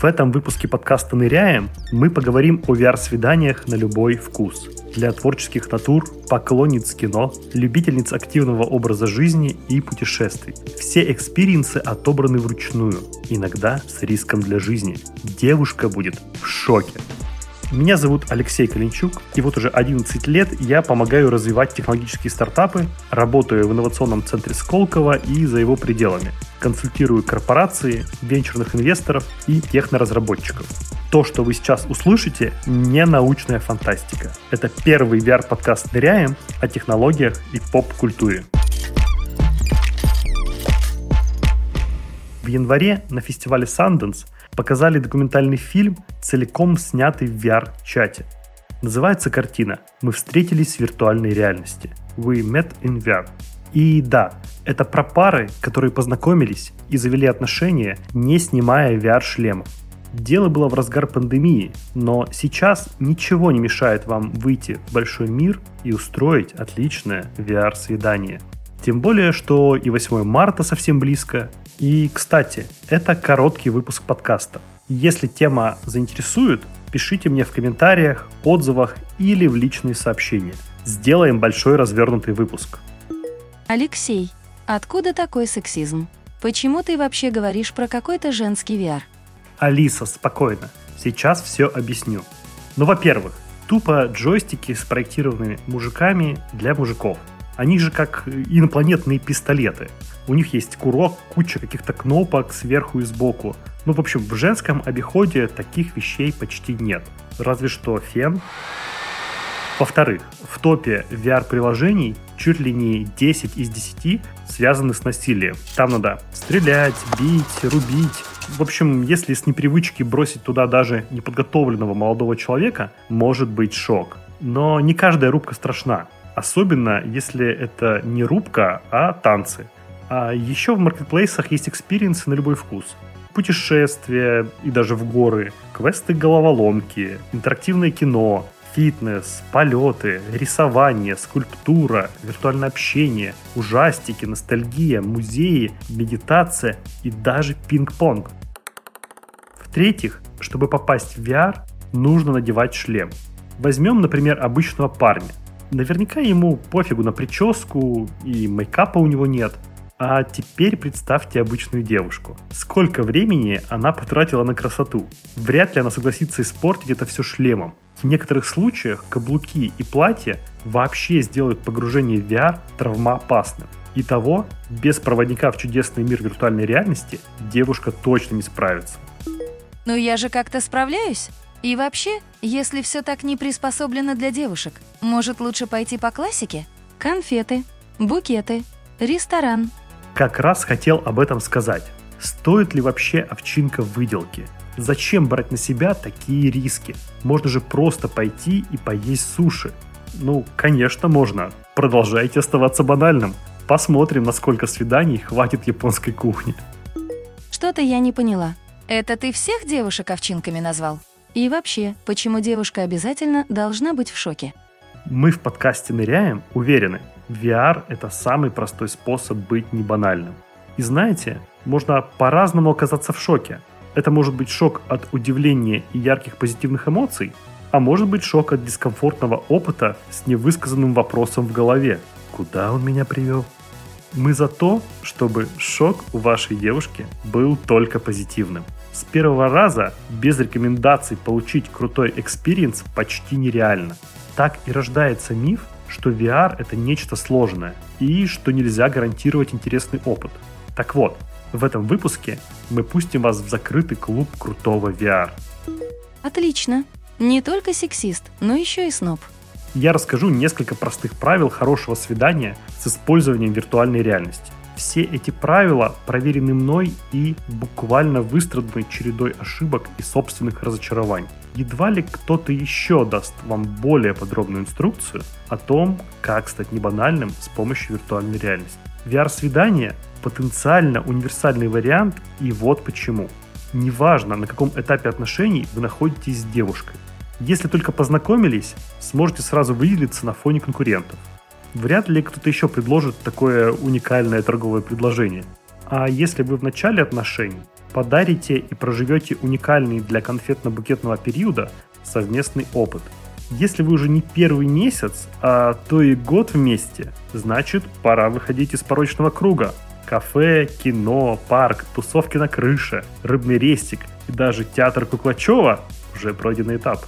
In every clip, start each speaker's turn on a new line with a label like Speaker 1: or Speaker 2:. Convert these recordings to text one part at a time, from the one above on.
Speaker 1: В этом выпуске подкаста «Ныряем» мы поговорим о VR-свиданиях на любой вкус. Для творческих натур, поклонниц кино, любительниц активного образа жизни и путешествий. Все experience ы отобраны вручную, иногда с риском для жизни. Девушка будет в шоке. Меня зовут Алексей Калинчук, и вот уже 11 лет я помогаю развивать технологические стартапы, работаю в инновационном центре Сколково и за его пределами. Консультирую корпорации, венчурных инвесторов и техноразработчиков. То, что вы сейчас услышите, не научная фантастика. Это первый VR-подкаст «Ныряем» о технологиях и поп-культуре. В январе на фестивале Sundance – показали документальный фильм, целиком снятый в VR-чате. Называется картина «Мы встретились в виртуальной реальности». We met in VR. И да, это про пары, которые познакомились и завели отношения, не снимая VR-шлемов. Дело было в разгар пандемии, но сейчас ничего не мешает вам выйти в большой мир и устроить отличное VR-свидание. Тем более, что и 8 марта совсем близко, и, кстати, это короткий выпуск подкаста. Если тема заинтересует, пишите мне в комментариях, отзывах или в личные сообщения. Сделаем большой развернутый выпуск.
Speaker 2: Алексей, откуда такой сексизм? Почему ты вообще говоришь про какой-то женский VR?
Speaker 1: Алиса, спокойно. Сейчас все объясню. Ну, во-первых, тупо джойстики спроектированы мужиками для мужиков. Они же как инопланетные пистолеты. У них есть курок, куча каких-то кнопок сверху и сбоку. Ну, в общем, в женском обиходе таких вещей почти нет. Разве что фен. Во-вторых, в топе VR-приложений чуть ли не 10 из 10 связаны с насилием. Там надо стрелять, бить, рубить. В общем, если с непривычки бросить туда даже неподготовленного молодого человека, может быть шок. Но не каждая рубка страшна. Особенно, если это не рубка, а танцы. А еще в маркетплейсах есть experience ы на любой вкус. Путешествия и даже в горы, квесты-головоломки, интерактивное кино, фитнес, полеты, рисование, скульптура, виртуальное общение, ужастики, ностальгия, музеи, медитация и даже пинг-понг. В-третьих, чтобы попасть в VR, нужно надевать шлем. Возьмем, например, обычного парня. Наверняка ему пофигу на прическу и мейкапа у него нет – а теперь представьте обычную девушку. Сколько времени она потратила на красоту? Вряд ли она согласится испортить это все шлемом. В некоторых случаях каблуки и платья вообще сделают погружение в VR травмоопасным. Итого, без проводника в чудесный мир виртуальной реальности девушка точно не справится.
Speaker 2: Ну я же как-то справляюсь. И вообще, если все так не приспособлено для девушек, может лучше пойти по классике? Конфеты, букеты, ресторан,
Speaker 1: как раз хотел об этом сказать. Стоит ли вообще овчинка выделки? Зачем брать на себя такие риски? Можно же просто пойти и поесть суши. Ну, конечно, можно. Продолжайте оставаться банальным. Посмотрим, насколько свиданий хватит японской кухни.
Speaker 2: Что-то я не поняла. Это ты всех девушек овчинками назвал? И вообще, почему девушка обязательно должна быть в шоке?
Speaker 1: Мы в подкасте «Ныряем» уверены, VR — это самый простой способ быть не банальным. И знаете, можно по-разному оказаться в шоке. Это может быть шок от удивления и ярких позитивных эмоций, а может быть шок от дискомфортного опыта с невысказанным вопросом в голове. Куда он меня привел? Мы за то, чтобы шок у вашей девушки был только позитивным. С первого раза без рекомендаций получить крутой experience почти нереально. Так и рождается миф, что VR это нечто сложное и что нельзя гарантировать интересный опыт. Так вот, в этом выпуске мы пустим вас в закрытый клуб крутого VR.
Speaker 2: Отлично. Не только сексист, но еще и сноб.
Speaker 1: Я расскажу несколько простых правил хорошего свидания с использованием виртуальной реальности. Все эти правила проверены мной и буквально выстраданы чередой ошибок и собственных разочарований. Едва ли кто-то еще даст вам более подробную инструкцию о том, как стать небанальным с помощью виртуальной реальности. VR-свидание – потенциально универсальный вариант, и вот почему. Неважно, на каком этапе отношений вы находитесь с девушкой. Если только познакомились, сможете сразу выделиться на фоне конкурентов – вряд ли кто-то еще предложит такое уникальное торговое предложение. А если вы в начале отношений, Подарите и проживете уникальный для конфетно-букетного периода совместный опыт. Если вы уже не первый месяц, а то и год вместе, значит пора выходить из порочного круга. Кафе, кино, парк, тусовки на крыше, рыбный рестик и даже театр Куклачева уже пройденный этап.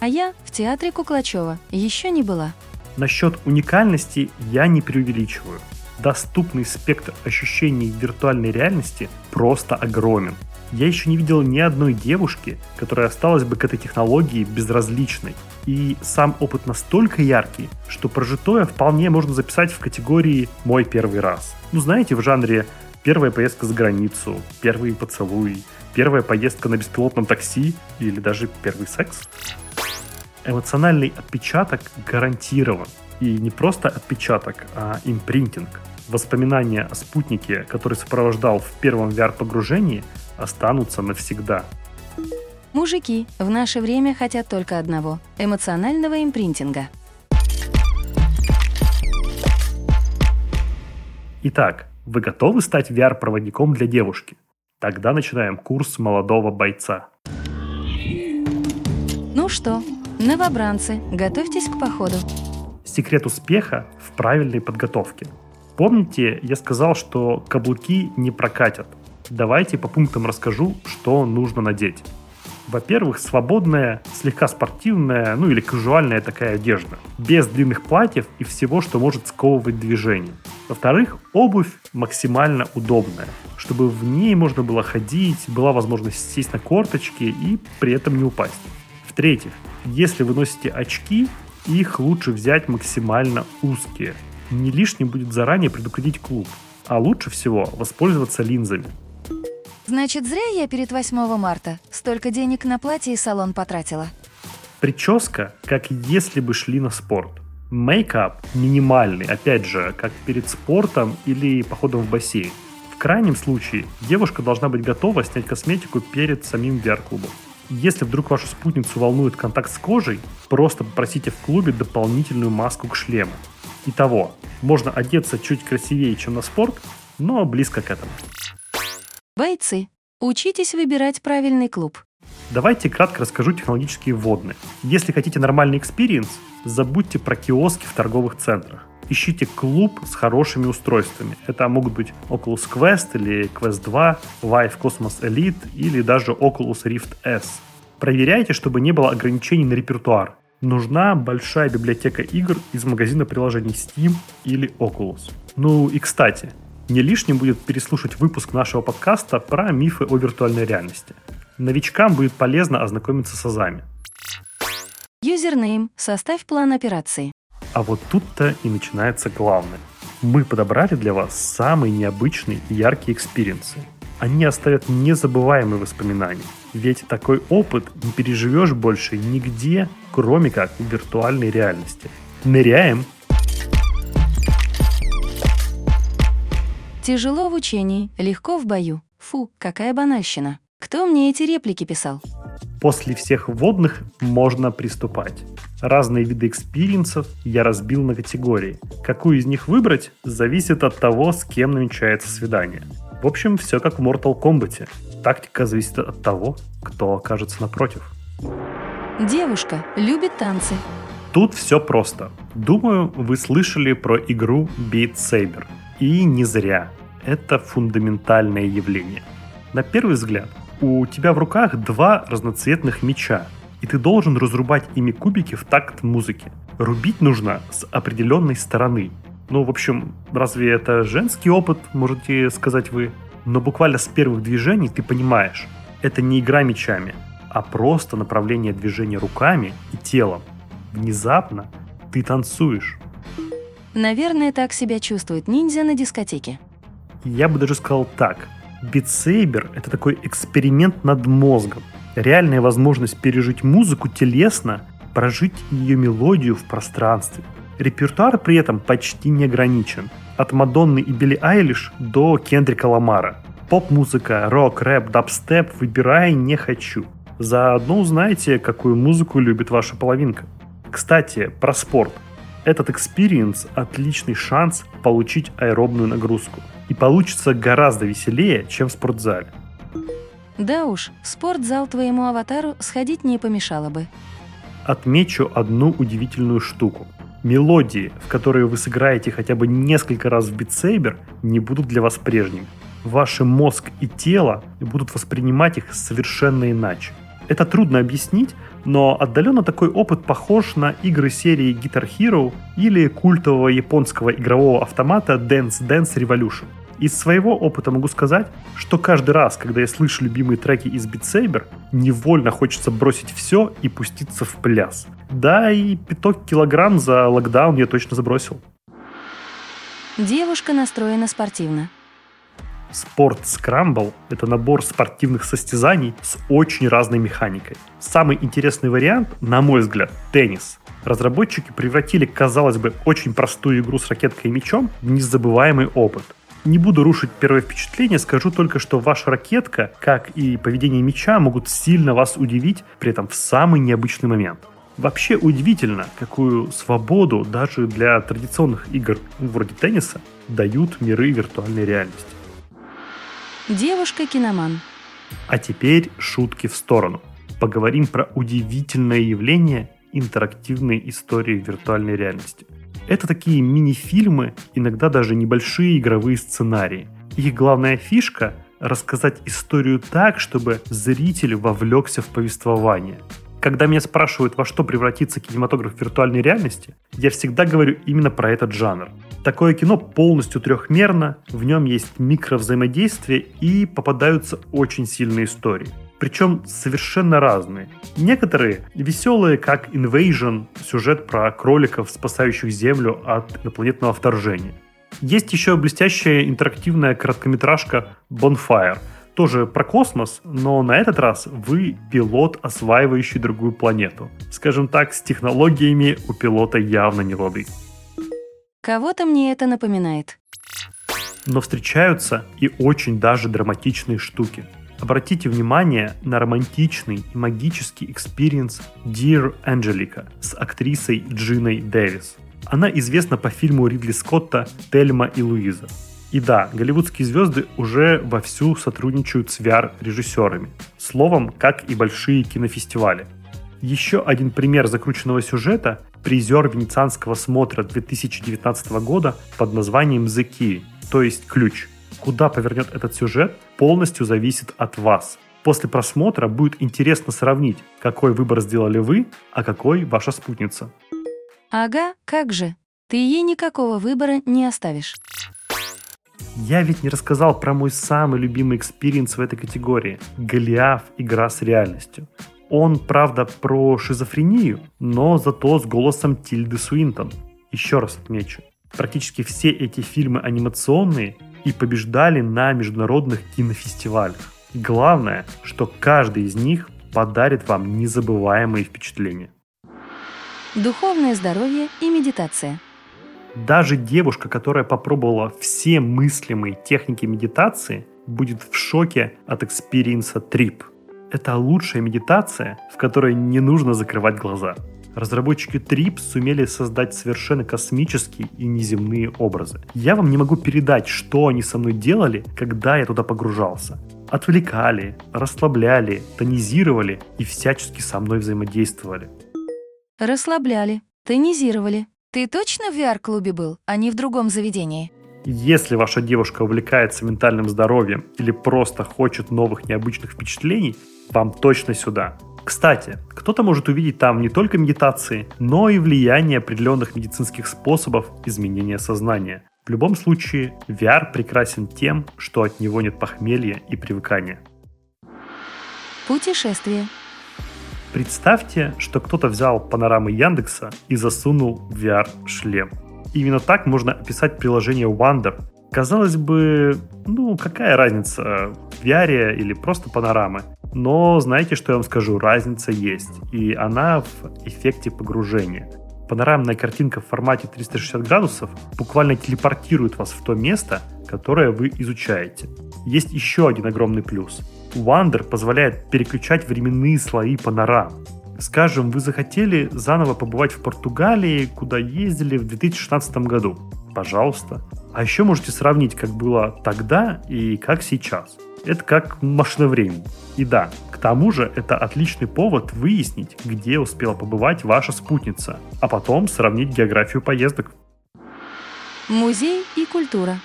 Speaker 2: А я в театре Куклачева еще не была.
Speaker 1: Насчет уникальности я не преувеличиваю. Доступный спектр ощущений виртуальной реальности просто огромен. Я еще не видел ни одной девушки, которая осталась бы к этой технологии безразличной. И сам опыт настолько яркий, что прожитое вполне можно записать в категории «мой первый раз». Ну, знаете, в жанре первая поездка за границу, первый поцелуй, первая поездка на беспилотном такси или даже первый секс. Эмоциональный отпечаток гарантирован. И не просто отпечаток, а импринтинг. Воспоминания о спутнике, который сопровождал в первом VR-погружении, останутся навсегда.
Speaker 2: Мужики в наше время хотят только одного — эмоционального импринтинга.
Speaker 1: Итак, вы готовы стать VR-проводником для девушки? Тогда начинаем курс молодого бойца.
Speaker 2: Ну что, новобранцы, готовьтесь к походу.
Speaker 1: Секрет успеха в правильной подготовке. Помните, я сказал, что каблуки не прокатят. Давайте по пунктам расскажу, что нужно надеть. Во-первых, свободная, слегка спортивная, ну или казуальная такая одежда, без длинных платьев и всего, что может сковывать движение. Во-вторых, обувь максимально удобная, чтобы в ней можно было ходить, была возможность сесть на корточки и при этом не упасть. В-третьих, если вы носите очки, их лучше взять максимально узкие. Не лишним будет заранее предупредить клуб, а лучше всего воспользоваться линзами.
Speaker 2: Значит, зря я перед 8 марта столько денег на платье и салон потратила.
Speaker 1: Прическа, как если бы шли на спорт. Мейкап минимальный, опять же, как перед спортом или походом в бассейн. В крайнем случае, девушка должна быть готова снять косметику перед самим VR-клубом. Если вдруг вашу спутницу волнует контакт с кожей, просто попросите в клубе дополнительную маску к шлему. Итого, можно одеться чуть красивее, чем на спорт, но близко к этому.
Speaker 2: Бойцы, учитесь выбирать правильный клуб.
Speaker 1: Давайте кратко расскажу технологические вводные. Если хотите нормальный experience, забудьте про киоски в торговых центрах. Ищите клуб с хорошими устройствами. Это могут быть Oculus Quest или Quest 2, Vive Cosmos Elite или даже Oculus Rift S. Проверяйте, чтобы не было ограничений на репертуар. Нужна большая библиотека игр из магазина приложений Steam или Oculus. Ну и кстати, не лишним будет переслушать выпуск нашего подкаста про мифы о виртуальной реальности. Новичкам будет полезно ознакомиться с азами.
Speaker 2: Юзернейм. Составь план операции.
Speaker 1: А вот тут-то и начинается главное. Мы подобрали для вас самые необычные и яркие экспириенсы. Они оставят незабываемые воспоминания. Ведь такой опыт не переживешь больше нигде, кроме как в виртуальной реальности. Ныряем
Speaker 2: Тяжело в учении, легко в бою. Фу, какая банальщина. Кто мне эти реплики писал?
Speaker 1: После всех вводных можно приступать. Разные виды экспириенсов я разбил на категории. Какую из них выбрать, зависит от того, с кем намечается свидание. В общем, все как в Mortal Kombat. Тактика зависит от того, кто окажется напротив.
Speaker 2: Девушка любит танцы.
Speaker 1: Тут все просто. Думаю, вы слышали про игру Beat Saber. И не зря это фундаментальное явление. На первый взгляд, у тебя в руках два разноцветных меча, и ты должен разрубать ими кубики в такт музыки. Рубить нужно с определенной стороны. Ну, в общем, разве это женский опыт, можете сказать вы? Но буквально с первых движений ты понимаешь, это не игра мечами, а просто направление движения руками и телом. Внезапно ты танцуешь.
Speaker 2: Наверное, так себя чувствует ниндзя на дискотеке.
Speaker 1: Я бы даже сказал так. Битсейбер — это такой эксперимент над мозгом. Реальная возможность пережить музыку телесно, прожить ее мелодию в пространстве. Репертуар при этом почти не ограничен. От Мадонны и Билли Айлиш до Кендрика Ламара. Поп-музыка, рок, рэп, дабстеп — выбирай не хочу. Заодно узнаете, какую музыку любит ваша половинка. Кстати, про спорт — Этот экспириенс – отличный шанс получить аэробную нагрузку. И получится гораздо веселее, чем в спортзале.
Speaker 2: Да уж, в спортзал твоему аватару сходить не помешало бы.
Speaker 1: Отмечу одну удивительную штуку. Мелодии, в которые вы сыграете хотя бы несколько раз в битсейбер, не будут для вас прежними. Ваш мозг и тело будут воспринимать их совершенно иначе. Это трудно объяснить, но отдаленно такой опыт похож на игры серии Guitar Hero или культового японского игрового автомата Dance Dance Revolution. Из своего опыта могу сказать, что каждый раз, когда я слышу любимые треки из Beat Saber, невольно хочется бросить все и пуститься в пляс. Да, и пяток килограмм за локдаун я точно забросил.
Speaker 2: Девушка настроена спортивно.
Speaker 1: Спорт Scramble – это набор спортивных состязаний с очень разной механикой. Самый интересный вариант, на мой взгляд, теннис. Разработчики превратили, казалось бы, очень простую игру с ракеткой и мячом в незабываемый опыт. Не буду рушить первое впечатление, скажу только, что ваша ракетка, как и поведение мяча, могут сильно вас удивить, при этом в самый необычный момент. Вообще удивительно, какую свободу даже для традиционных игр вроде тенниса дают миры виртуальной реальности.
Speaker 2: Девушка-киноман.
Speaker 1: А теперь шутки в сторону. Поговорим про удивительное явление интерактивной истории виртуальной реальности. Это такие мини-фильмы, иногда даже небольшие игровые сценарии. Их главная фишка – рассказать историю так, чтобы зритель вовлекся в повествование. Когда меня спрашивают, во что превратится кинематограф виртуальной реальности, я всегда говорю именно про этот жанр – Такое кино полностью трехмерно, в нем есть микровзаимодействие и попадаются очень сильные истории. Причем совершенно разные. Некоторые веселые, как Invasion, сюжет про кроликов, спасающих Землю от инопланетного вторжения. Есть еще блестящая интерактивная короткометражка Bonfire, тоже про космос, но на этот раз вы пилот, осваивающий другую планету. Скажем так, с технологиями у пилота явно не лады.
Speaker 2: Кого-то мне это напоминает.
Speaker 1: Но встречаются и очень даже драматичные штуки. Обратите внимание на романтичный и магический экспириенс Dear Angelica с актрисой Джиной Дэвис. Она известна по фильму Ридли Скотта «Тельма и Луиза». И да, голливудские звезды уже вовсю сотрудничают с VR-режиссерами. Словом, как и большие кинофестивали. Еще один пример закрученного сюжета призер венецианского смотра 2019 года под названием The Key, то есть ключ. Куда повернет этот сюжет, полностью зависит от вас. После просмотра будет интересно сравнить, какой выбор сделали вы, а какой ваша спутница.
Speaker 2: Ага, как же. Ты ей никакого выбора не оставишь.
Speaker 1: Я ведь не рассказал про мой самый любимый экспириенс в этой категории – Голиаф «Игра с реальностью». Он, правда, про шизофрению, но зато с голосом Тильды Суинтон. Еще раз отмечу, практически все эти фильмы анимационные и побеждали на международных кинофестивалях. Главное, что каждый из них подарит вам незабываемые впечатления.
Speaker 2: Духовное здоровье и медитация.
Speaker 1: Даже девушка, которая попробовала все мыслимые техники медитации, будет в шоке от экспириенса TRIPP – это лучшая медитация, в которой не нужно закрывать глаза. Разработчики Trip сумели создать совершенно космические и неземные образы. Я вам не могу передать, что они со мной делали, когда я туда погружался. Отвлекали, расслабляли, тонизировали и всячески со мной взаимодействовали.
Speaker 2: Расслабляли, тонизировали. Ты точно в VR-клубе был, а не в другом заведении?
Speaker 1: Если ваша девушка увлекается ментальным здоровьем или просто хочет новых необычных впечатлений, вам точно сюда. Кстати, кто-то может увидеть там не только медитации, но и влияние определенных медицинских способов изменения сознания. В любом случае, VR прекрасен тем, что от него нет похмелья и привыкания.
Speaker 2: Путешествие.
Speaker 1: Представьте, что кто-то взял панорамы Яндекса и засунул в VR-шлем. Именно так можно описать приложение Wonder. Казалось бы, ну какая разница, VR или просто панорамы? Но знаете, что я вам скажу? Разница есть. И она в эффекте погружения. Панорамная картинка в формате 360 градусов буквально телепортирует вас в то место, которое вы изучаете. Есть еще один огромный плюс. Wonder позволяет переключать временные слои панорам. Скажем, вы захотели заново побывать в Португалии, куда ездили в 2016 году. Пожалуйста. А еще можете сравнить, как было тогда и как сейчас. Это как машина времени. И да, к тому же это отличный повод выяснить, где успела побывать ваша спутница, а потом сравнить географию поездок.
Speaker 2: Музей и культура.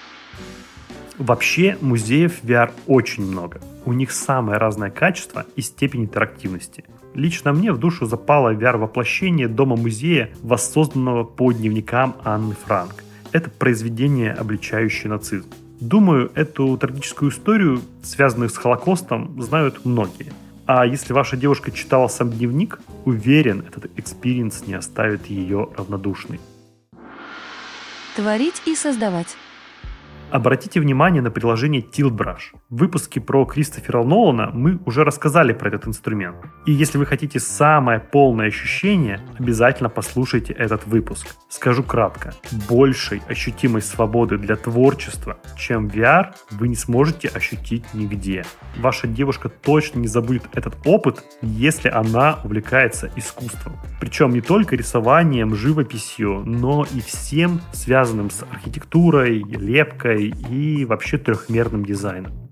Speaker 1: Вообще музеев VR очень много. У них самое разное качество и степень интерактивности. Лично мне в душу запало VR-воплощение дома-музея, воссозданного по дневникам Анны Франк. Это произведение, обличающее нацизм. Думаю, эту трагическую историю, связанную с Холокостом, знают многие. А если ваша девушка читала сам дневник, уверен, этот экспириенс не оставит ее равнодушной.
Speaker 2: Творить и создавать.
Speaker 1: Обратите внимание на приложение Tilt Brush. В выпуске про Кристофера Нолана мы уже рассказали про этот инструмент. И если вы хотите самое полное ощущение, обязательно послушайте этот выпуск. Скажу кратко. Большей ощутимой свободы для творчества, чем VR, вы не сможете ощутить нигде. Ваша девушка точно не забудет этот опыт, если она увлекается искусством. Причем не только рисованием, живописью, но и всем связанным с архитектурой, лепкой, и вообще трехмерным дизайном.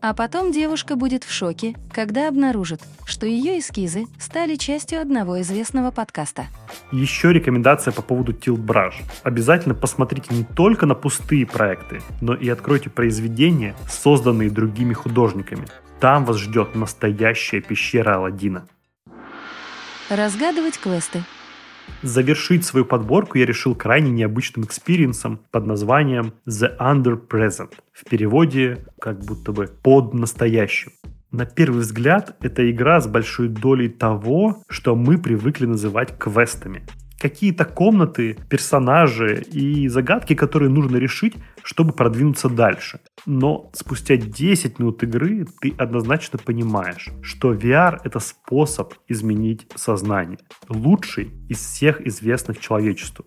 Speaker 2: А потом девушка будет в шоке, когда обнаружит, что ее эскизы стали частью одного известного подкаста.
Speaker 1: Еще рекомендация по поводу Tilt Brush. Обязательно посмотрите не только на пустые проекты, но и откройте произведения, созданные другими художниками. Там вас ждет настоящая пещера Алладина.
Speaker 2: Разгадывать квесты –
Speaker 1: Завершить свою подборку я решил крайне необычным экспириенсом под названием The Under Presents. В переводе как будто бы «под настоящим». На первый взгляд, это игра с большой долей того, что мы привыкли называть квестами какие-то комнаты, персонажи и загадки, которые нужно решить, чтобы продвинуться дальше. Но спустя 10 минут игры ты однозначно понимаешь, что VR — это способ изменить сознание. Лучший из всех известных человечеству.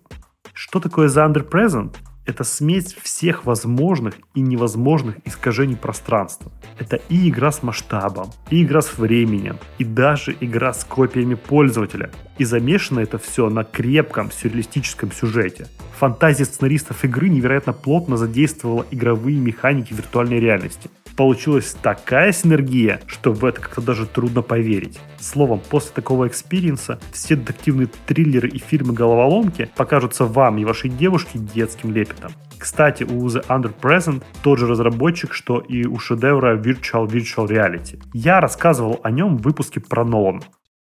Speaker 1: Что такое The Under Present? Это смесь всех возможных и невозможных искажений пространства. Это и игра с масштабом, и игра с временем, и даже игра с копиями пользователя. И замешано это все на крепком сюрреалистическом сюжете. Фантазия сценаристов игры невероятно плотно задействовала игровые механики виртуальной реальности – получилась такая синергия, что в это как-то даже трудно поверить. Словом, после такого экспириенса все детективные триллеры и фильмы головоломки покажутся вам и вашей девушке детским лепетом. Кстати, у The Under Presents тот же разработчик, что и у шедевра Virtual Virtual Reality. Я рассказывал о нем в выпуске про Нолана.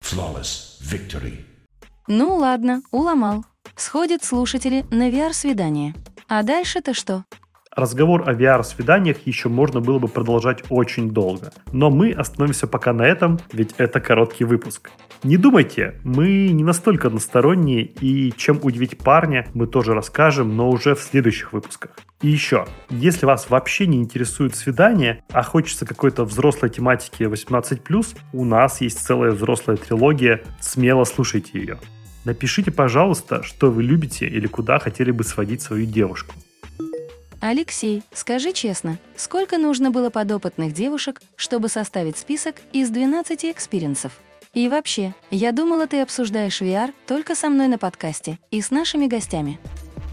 Speaker 1: Flawless
Speaker 2: Victory. Ну ладно, уломал. Сходят слушатели на VR-свидание. А дальше-то что?
Speaker 1: Разговор о VR-свиданиях еще можно было бы продолжать очень долго. Но мы остановимся пока на этом, ведь это короткий выпуск. Не думайте, мы не настолько односторонние, и чем удивить парня мы тоже расскажем, но уже в следующих выпусках. И еще, если вас вообще не интересует свидание, а хочется какой-то взрослой тематики 18+, у нас есть целая взрослая трилогия, смело слушайте ее. Напишите, пожалуйста, что вы любите или куда хотели бы сводить свою девушку.
Speaker 2: Алексей, скажи честно, сколько нужно было подопытных девушек, чтобы составить список из 12 экспириенсов? И вообще, я думала, ты обсуждаешь VR только со мной на подкасте и с нашими гостями.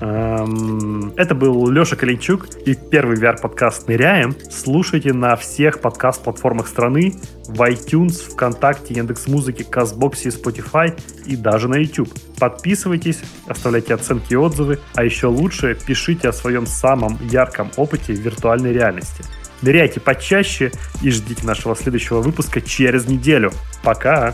Speaker 1: Эм, это был Леша Калинчук и первый VR-подкаст «Ныряем». Слушайте на всех подкаст-платформах страны, в iTunes, ВКонтакте, Яндекс.Музыке, Казбоксе, Spotify и даже на YouTube. Подписывайтесь, оставляйте оценки и отзывы, а еще лучше пишите о своем самом ярком опыте в виртуальной реальности. Ныряйте почаще и ждите нашего следующего выпуска через неделю. Пока!